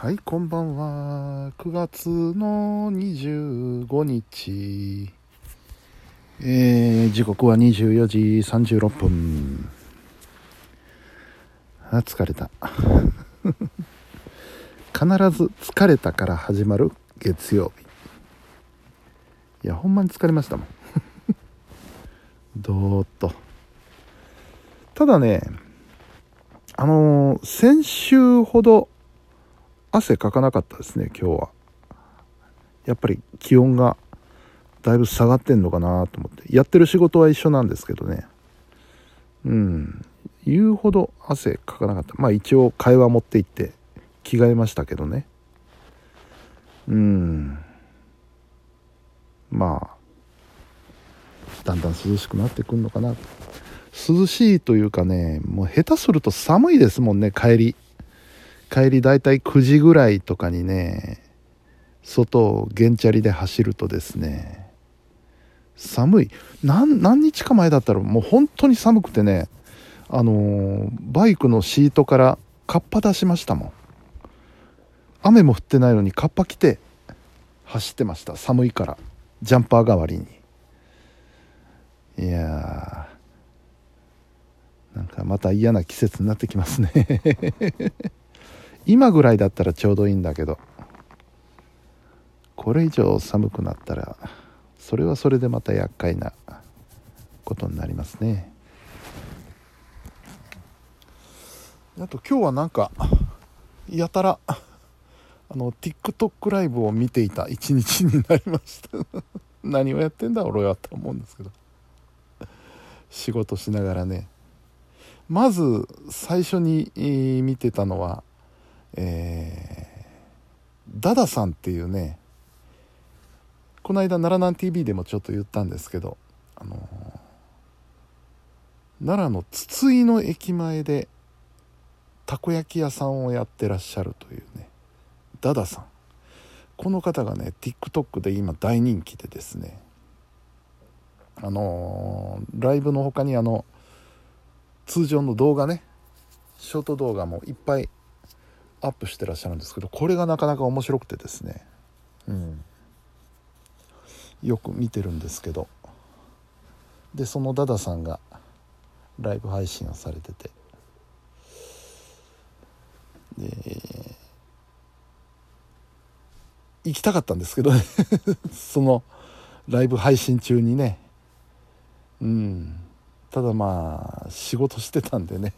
はい、こんばんは。9月の25日。えー、時刻は24時36分。あ、疲れた。必ず疲れたから始まる月曜日。いや、ほんまに疲れましたもん。どーっと。ただね、あのー先週ほど汗かかなかったですね今日は。やっぱり気温がだいぶ下がってんのかなと思って。やってる仕事は一緒なんですけどね。うん。言うほど汗かかなかった。まあ一応会話持って行って着替えましたけどね。うん。まあだんだん涼しくなってくんのかな。涼しいというかねもう下手すると寒いですもんね帰り。帰りだいたい9時ぐらいとかにね外を原チャリで走るとですね寒い。何日か前だったらもう本当に寒くてねあのーバイクのシートからカッパ出しましたもん。雨も降ってないのにカッパ着て走ってました。寒いから。ジャンパー代わりに。いやー。なんかまた嫌な季節になってきますね。今ぐらいだったらちょうどいいんだけど。これ以上寒くなったらそれはそれでまた厄介なことになりますね。あと今日はなんかやたらあの TikTok ライブを見ていた一日になりました。何をやってんだ俺はと思うんですけど。仕事しながらね。まず最初に見てたのはえーダダさんっていうねこの間奈良南 TV でもちょっと言ったんですけどあのー奈良の筒井の駅前でたこ焼き屋さんをやってらっしゃるというねダダさん。この方がね TikTok で今大人気でですねあのーライブの他にあの通常の動画ねショート動画もいっぱいアップしてらっしゃるんですけどこれがなかなか面白くてですね。うん。よく見てるんですけど。でそのダダさんがライブ配信をされてて。で行きたかったんですけどね。そのライブ配信中にね。うん。ただまあ仕事してたんでね。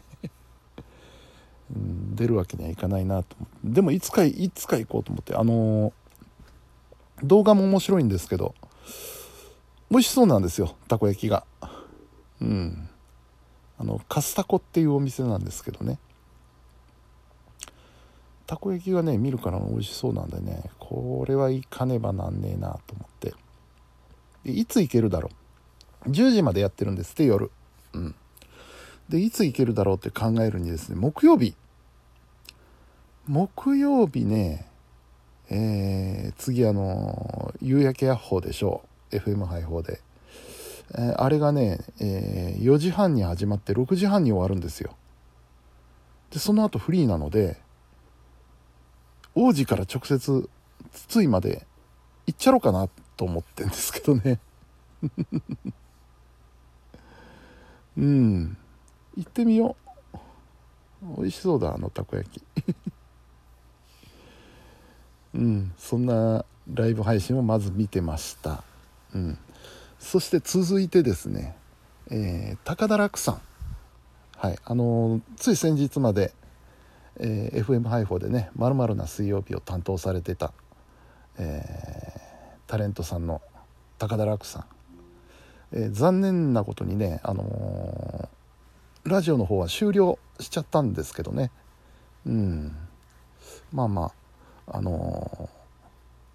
出るわけにはいかないなと。思ってでもいつかいつか行こうと思ってあのー動画も面白いんですけど美味しそうなんですよたこ焼きが。うん。あのカスタコっていうお店なんですけどね。たこ焼きがね見るから美味しそうなんでねこれは行かねばなんねえなと思って。いつ行けるだろう。10時までやってるんですって夜。うん。でいつ行けるだろうって考えるにですね木曜日。木曜日ねえー次あの夕焼けヤッホーでしょう。FM 配報で、えーあれがね、えー4時半に始まって6時半に終わるんですよ。でその後フリーなので王子から直接筒井まで行っちゃろうかなと思ってんですけどね。うん。行ってみよう。美味しそうだあのたこ焼き。うんそんなライブ配信をまず見てました。うん。そして続いてですね、えー高田楽さん。はいあのーつい先日まで、えー FM 配報でね「まるな水曜日」を担当されてた、えタレントさんの高田楽さん、え残念なことにね、あのラジオの方は終了しちゃったんですけどね。うん。まあまああのー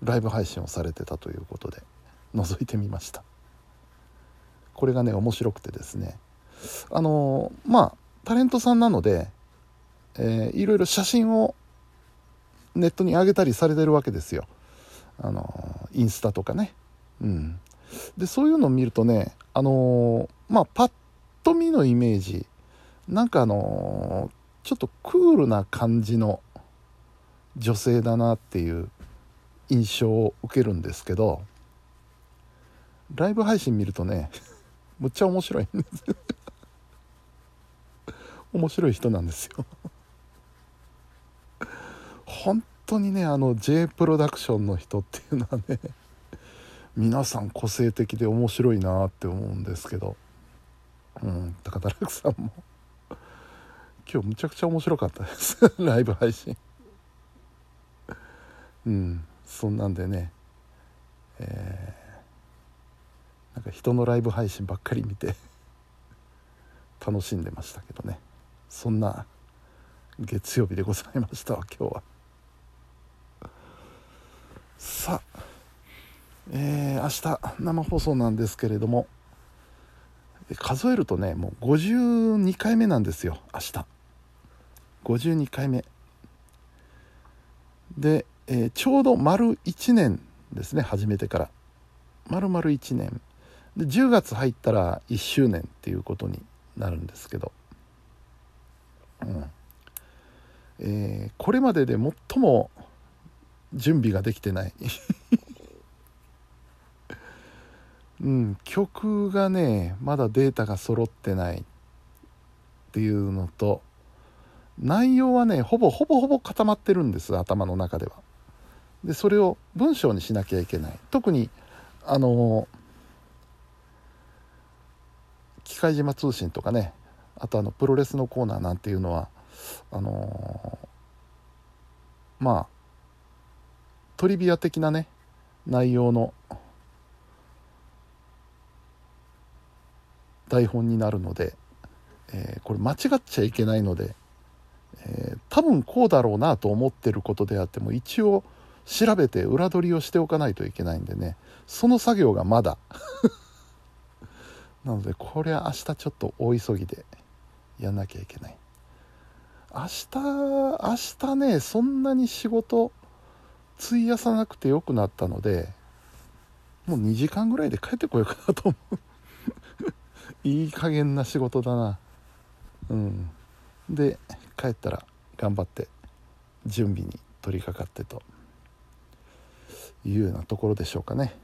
ライブ配信をされてたということで覗いてみました。これがね面白くてですね。あのーまあタレントさんなので、えーいろいろ写真をネットに上げたりされてるわけですよ。あのーインスタとかね。うん。でそういうのを見るとねあのーまあパッと見のイメージなんかあのちょっとクールな感じの女性だなっていう印象を受けるんですけどライブ配信見るとね むっちゃ面白いんです面白い人なんですよ。本当にねあの J プロダクションの人っていうのはね皆さん個性的で面白いなって思うんですけど。うん高田楽さんも。今日むちゃくちゃ面白かったです。ライブ配信。うん。そんなんでね。えー、なんか人のライブ配信ばっかり見て 楽しんでましたけどね。そんな月曜日でございましたわ今日は。さあえー、明日生放送なんですけれども数えるとねもう52回目なんですよ明日。52回目。で、えー、ちょうど丸1年ですね始めてから。丸々1年。で10月入ったら1周年っていうことになるんですけど、うん。えー、これまでで最も準備ができてない。うん、曲がねまだデータが揃ってないっていうのと内容はねほぼほぼほぼ固まってるんです頭の中では。でそれを文章にしなきゃいけない特にあの機械島通信とかねあとあのプロレスのコーナーなんていうのはあのまあトリビア的なね内容の台本になるので、えー、これ間違っちゃいけないので、えー、多分こうだろうなと思ってることであっても一応調べて裏取りをしておかないといけないんでね。その作業がまだ。なのでこれは明日ちょっと大急ぎでやんなきゃいけない。明日明日ねそんなに仕事費やさなくてよくなったのでもう2時間ぐらいで帰ってこようかなと思う。いい加減な仕事だな。うん。で帰ったら頑張って準備に取り掛かってというようなところでしょうかね。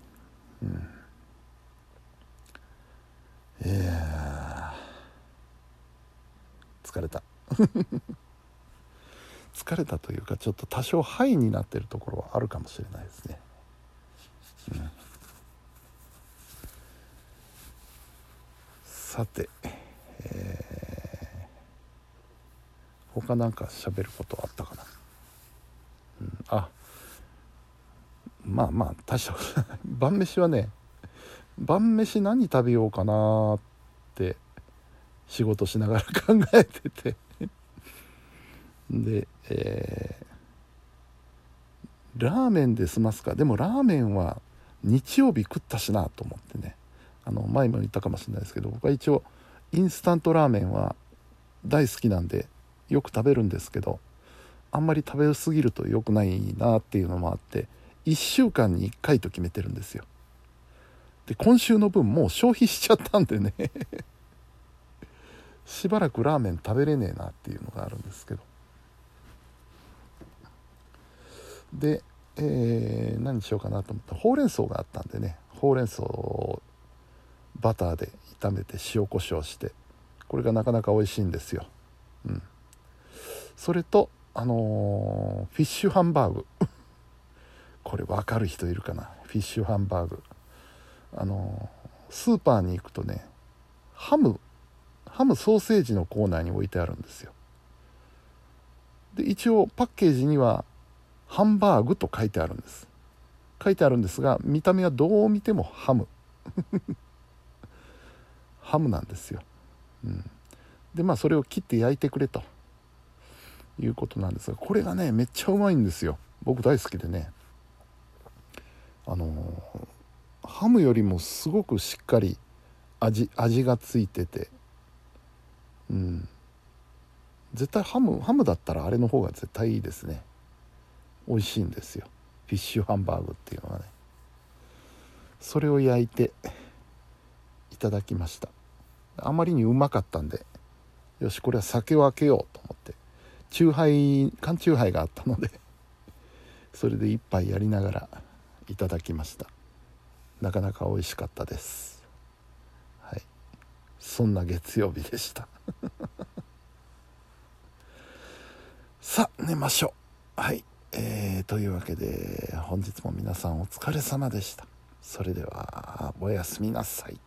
うん。いや疲れた。疲れたというかちょっと多少ハイになってるところはあるかもしれないですね。うん。さて、えー、他なんか喋ることあったかな、うん、あまあまあ大したことない晩飯はね晩飯何食べようかなって仕事しながら考えてて。で、えー、ラーメンで済ますか？でもラーメンは日曜日食ったしなと思ってね。あの前も言ったかもしれないですけど僕は一応インスタントラーメンは大好きなんでよく食べるんですけどあんまり食べ過ぎると良くないなっていうのもあって1週間に1回と決めてるんですよ。で今週の分もう消費しちゃったんでね。しばらくラーメン食べれねえなっていうのがあるんですけど。で、えー、何しようかなと思ってほうれん草があったんでね。ほうれん草をバターで炒めて塩コショウしてこれがなかなか美味しいんですよ、うん、それとあのー、フィッシュハンバーグ。これ分かる人いるかな？フィッシュハンバーグ。あのー、スーパーに行くとねハムハムソーセージのコーナーに置いてあるんですよ。で一応パッケージにはハンバーグと書いてあるんです。書いてあるんですが見た目はどう見てもハム。ハムなんですよ、うん、でまあそれを切って焼いてくれと。いうことなんですがこれがねめっちゃうまいんですよ。僕大好きでね。あのー、ハムよりもすごくしっかり味味がついてて。うん。絶対ハムハムだったらあれの方が絶対いいですね。美味しいんですよ。フィッシュハンバーグっていうのはね。それを焼いていただきました。あまりにうまかったんでよしこれは酒を開けようと思って。酎ハイ缶酎ハイがあったので それで一杯やりながらいただきました。なかなか美味しかったです。はい。そんな月曜日でした。さあ寝ましょう。はい。えー、というわけで本日も皆さんお疲れ様でした。それではおやすみなさい。